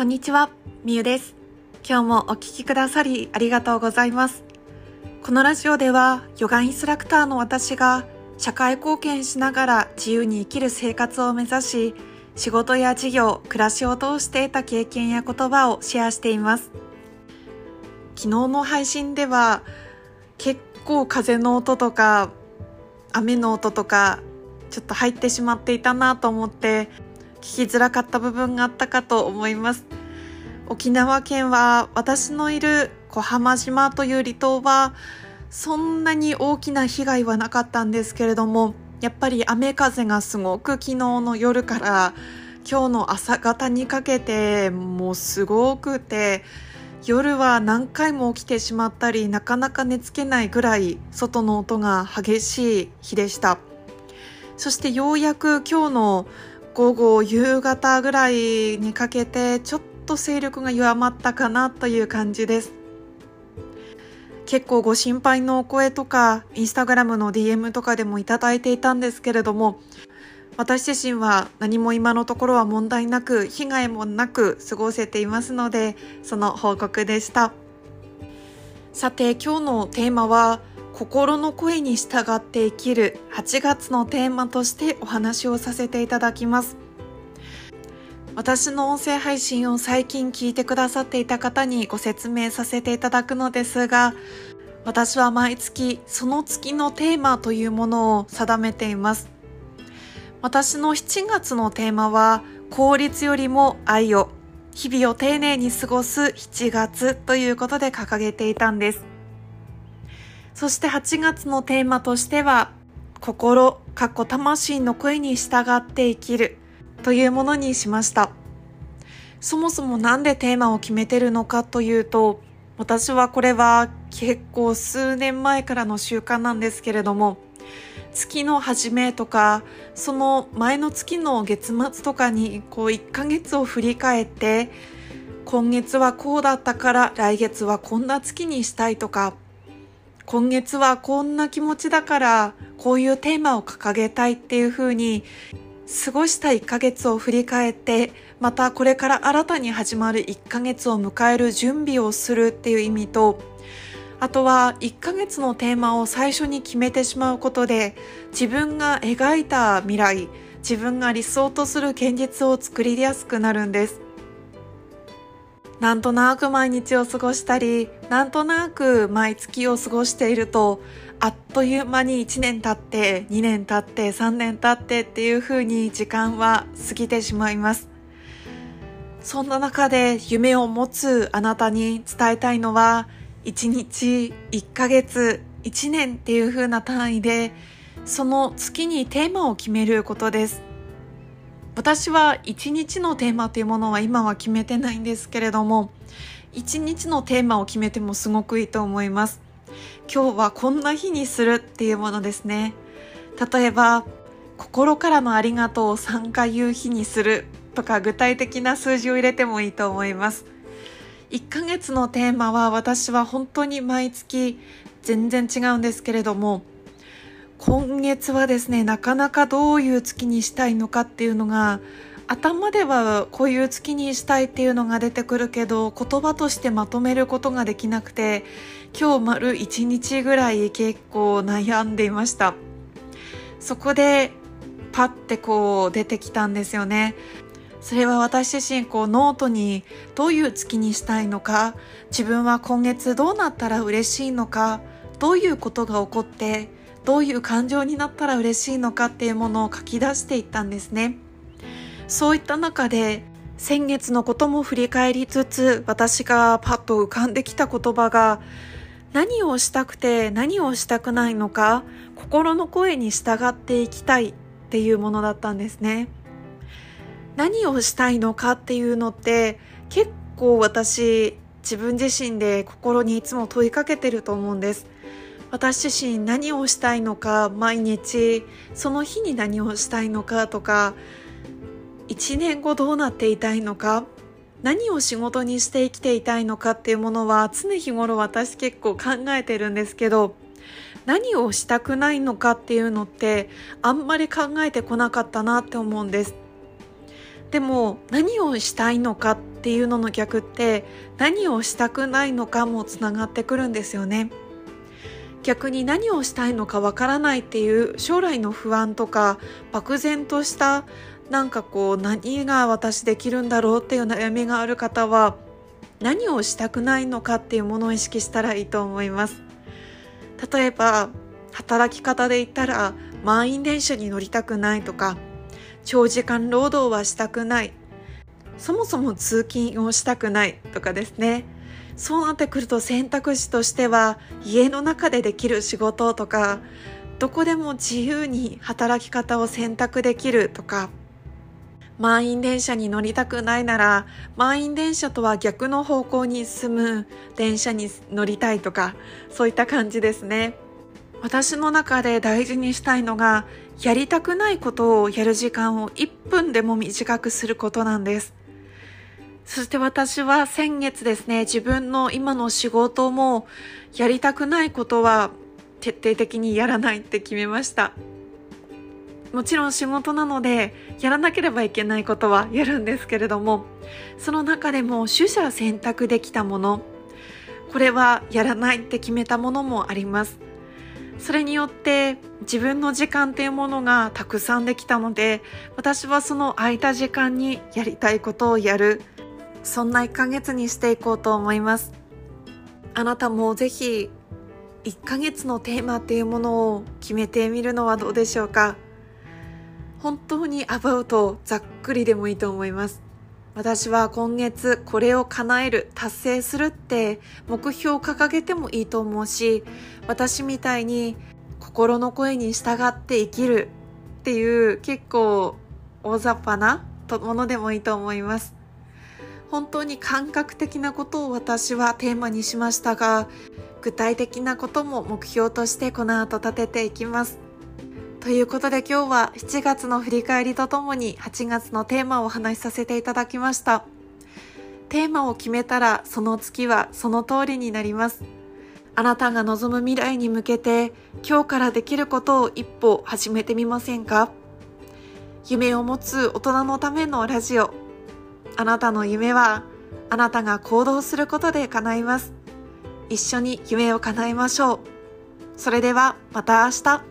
こんにちは、みゆです。今日もお聞きくださりありがとうございます。このラジオでは、ヨガインストラクターの私が社会貢献しながら自由に生きる生活を目指し、仕事や事業、暮らしを通して得た経験や言葉をシェアしています。昨日の配信では、結構風の音とか、雨の音とか、ちょっと入ってしまっていたなと思って、聞きづらかった部分があったかと思います。沖縄県は私のいる小浜島という離島はそんなに大きな被害はなかったんですけれどもやっぱり雨風がすごく昨日の夜から今日の朝方にかけてもうすごくて夜は何回も起きてしまったりなかなか寝つけないぐらい外の音が激しい日でした。そしてようやく今日の午後夕方ぐらいにかけてちょっと勢力が弱まったかなという感じです。結構ご心配のお声とかインスタグラムの DM とかでもいただいていたんですけれども私自身は何も今のところは問題なく被害もなく過ごせていますのでその報告でした。さて今日のテーマは心の声に従って生きる8月のテーマとしてお話をさせていただきます。私の音声配信を最近聞いてくださっていた方にご説明させていただくのですが私は毎月その月のテーマというものを定めています。私の7月のテーマは効率よりも愛を日々を丁寧に過ごす7月ということで掲げていたんです。そして8月のテーマとしては、心、かっこ魂の声に従って生きるというものにしました。そもそもなんでテーマを決めてるのかというと、私はこれは結構数年前からの習慣なんですけれども、月の初めとか、その前の月の月末とかにこう1ヶ月を振り返って、今月はこうだったから来月はこんな月にしたいとか、今月はこんな気持ちだからこういうテーマを掲げたいっていう風に過ごした1ヶ月を振り返ってまたこれから新たに始まる1ヶ月を迎える準備をするっていう意味とあとは1ヶ月のテーマを最初に決めてしまうことで自分が描いた未来自分が理想とする現実を作りやすくなるんです。なんとなく毎日を過ごしたり、なんとなく毎月を過ごしていると、あっという間に1年経って、2年経って、3年経ってっていう風に時間は過ぎてしまいます。そんな中で夢を持つあなたに伝えたいのは、1日、1ヶ月、1年っていう風な単位で、その月にテーマを決めることです。私は一日のテーマというものは今は決めてないんですけれども一日のテーマを決めてもすごくいいと思います。今日はこんな日にするっていうものですね。例えば心からのありがとうを3回言う日にするとか具体的な数字を入れてもいいと思います。1ヶ月のテーマは私は本当に毎月全然違うんですけれども今月はですねなかなかどういう月にしたいのかっていうのが頭ではこういう月にしたいっていうのが出てくるけど言葉としてまとめることができなくて今日丸1日ぐらい結構悩んでいました。そこでパッてこう出てきたんですよね。それは私自身こうノートにどういう月にしたいのか自分は今月どうなったら嬉しいのかどういうことが起こってどういう感情になったら嬉しいのかっていうものを書き出していったんですね。そういった中で先月のことも振り返りつつ私がパッと浮かんできた言葉が何をしたくて何をしたくないのか心の声に従っていきたいっていうものだったんですね。何をしたいのかっていうのって結構私自分自身で心にいつも問いかけてると思うんです。私自身何をしたいのか毎日その日に何をしたいのかとか1年後どうなっていたいのか何を仕事にして生きていたいのかっていうものは常日頃私結構考えてるんですけど何をしたくないのかっていうのってあんまり考えてこなかったなって思うんです。でも何をしたいのかっていうのの逆って何をしたくないのかもつながってくるんですよね。逆に何をしたいのかわからないっていう将来の不安とか漠然としたなんかこう何が私できるんだろうっていう悩みがある方は何をしたくないのかっていうものを意識したらいいと思います。例えば働き方で言ったら満員電車に乗りたくないとか長時間労働はしたくないそもそも通勤をしたくないとかですね。そうなってくると選択肢としては家の中でできる仕事とかどこでも自由に働き方を選択できるとか。満員電車に乗りたくないなら満員電車とは逆の方向に進む電車に乗りたいとかそういった感じですね。私の中で大事にしたいのがやりたくないことをやる時間を1分でも短くすることなんです。そして私は先月ですね自分の今の仕事もやりたくないことは徹底的にやらないって決めました。もちろん仕事なのでやらなければいけないことはやるんですけれどもその中でも取捨選択できたものこれはやらないって決めたものもあります。それによって自分の時間っていうものがたくさんできたので私はその空いた時間にやりたいことをやる。そんな1ヶ月にしていこうと思います。あなたもぜひ1ヶ月のテーマっていうものを決めてみるのはどうでしょうか。本当にアバウトざっくりでもいいと思います。私は今月これを叶える達成するって目標を掲げてもいいと思うし私みたいに心の声に従って生きるっていう結構大雑把なものでもいいと思います。本当に感覚的なことを私はテーマにしましたが具体的なことも目標としてこの後立てていきますということで今日は7月の振り返りとともに8月のテーマをお話しさせていただきました。テーマを決めたらその月はその通りになります。あなたが望む未来に向けて今日からできることを一歩始めてみませんか？夢を持つ大人のためのラジオ。あなたの夢はあなたが行動することで叶います。一緒に夢を叶えましょう。それではまた明日。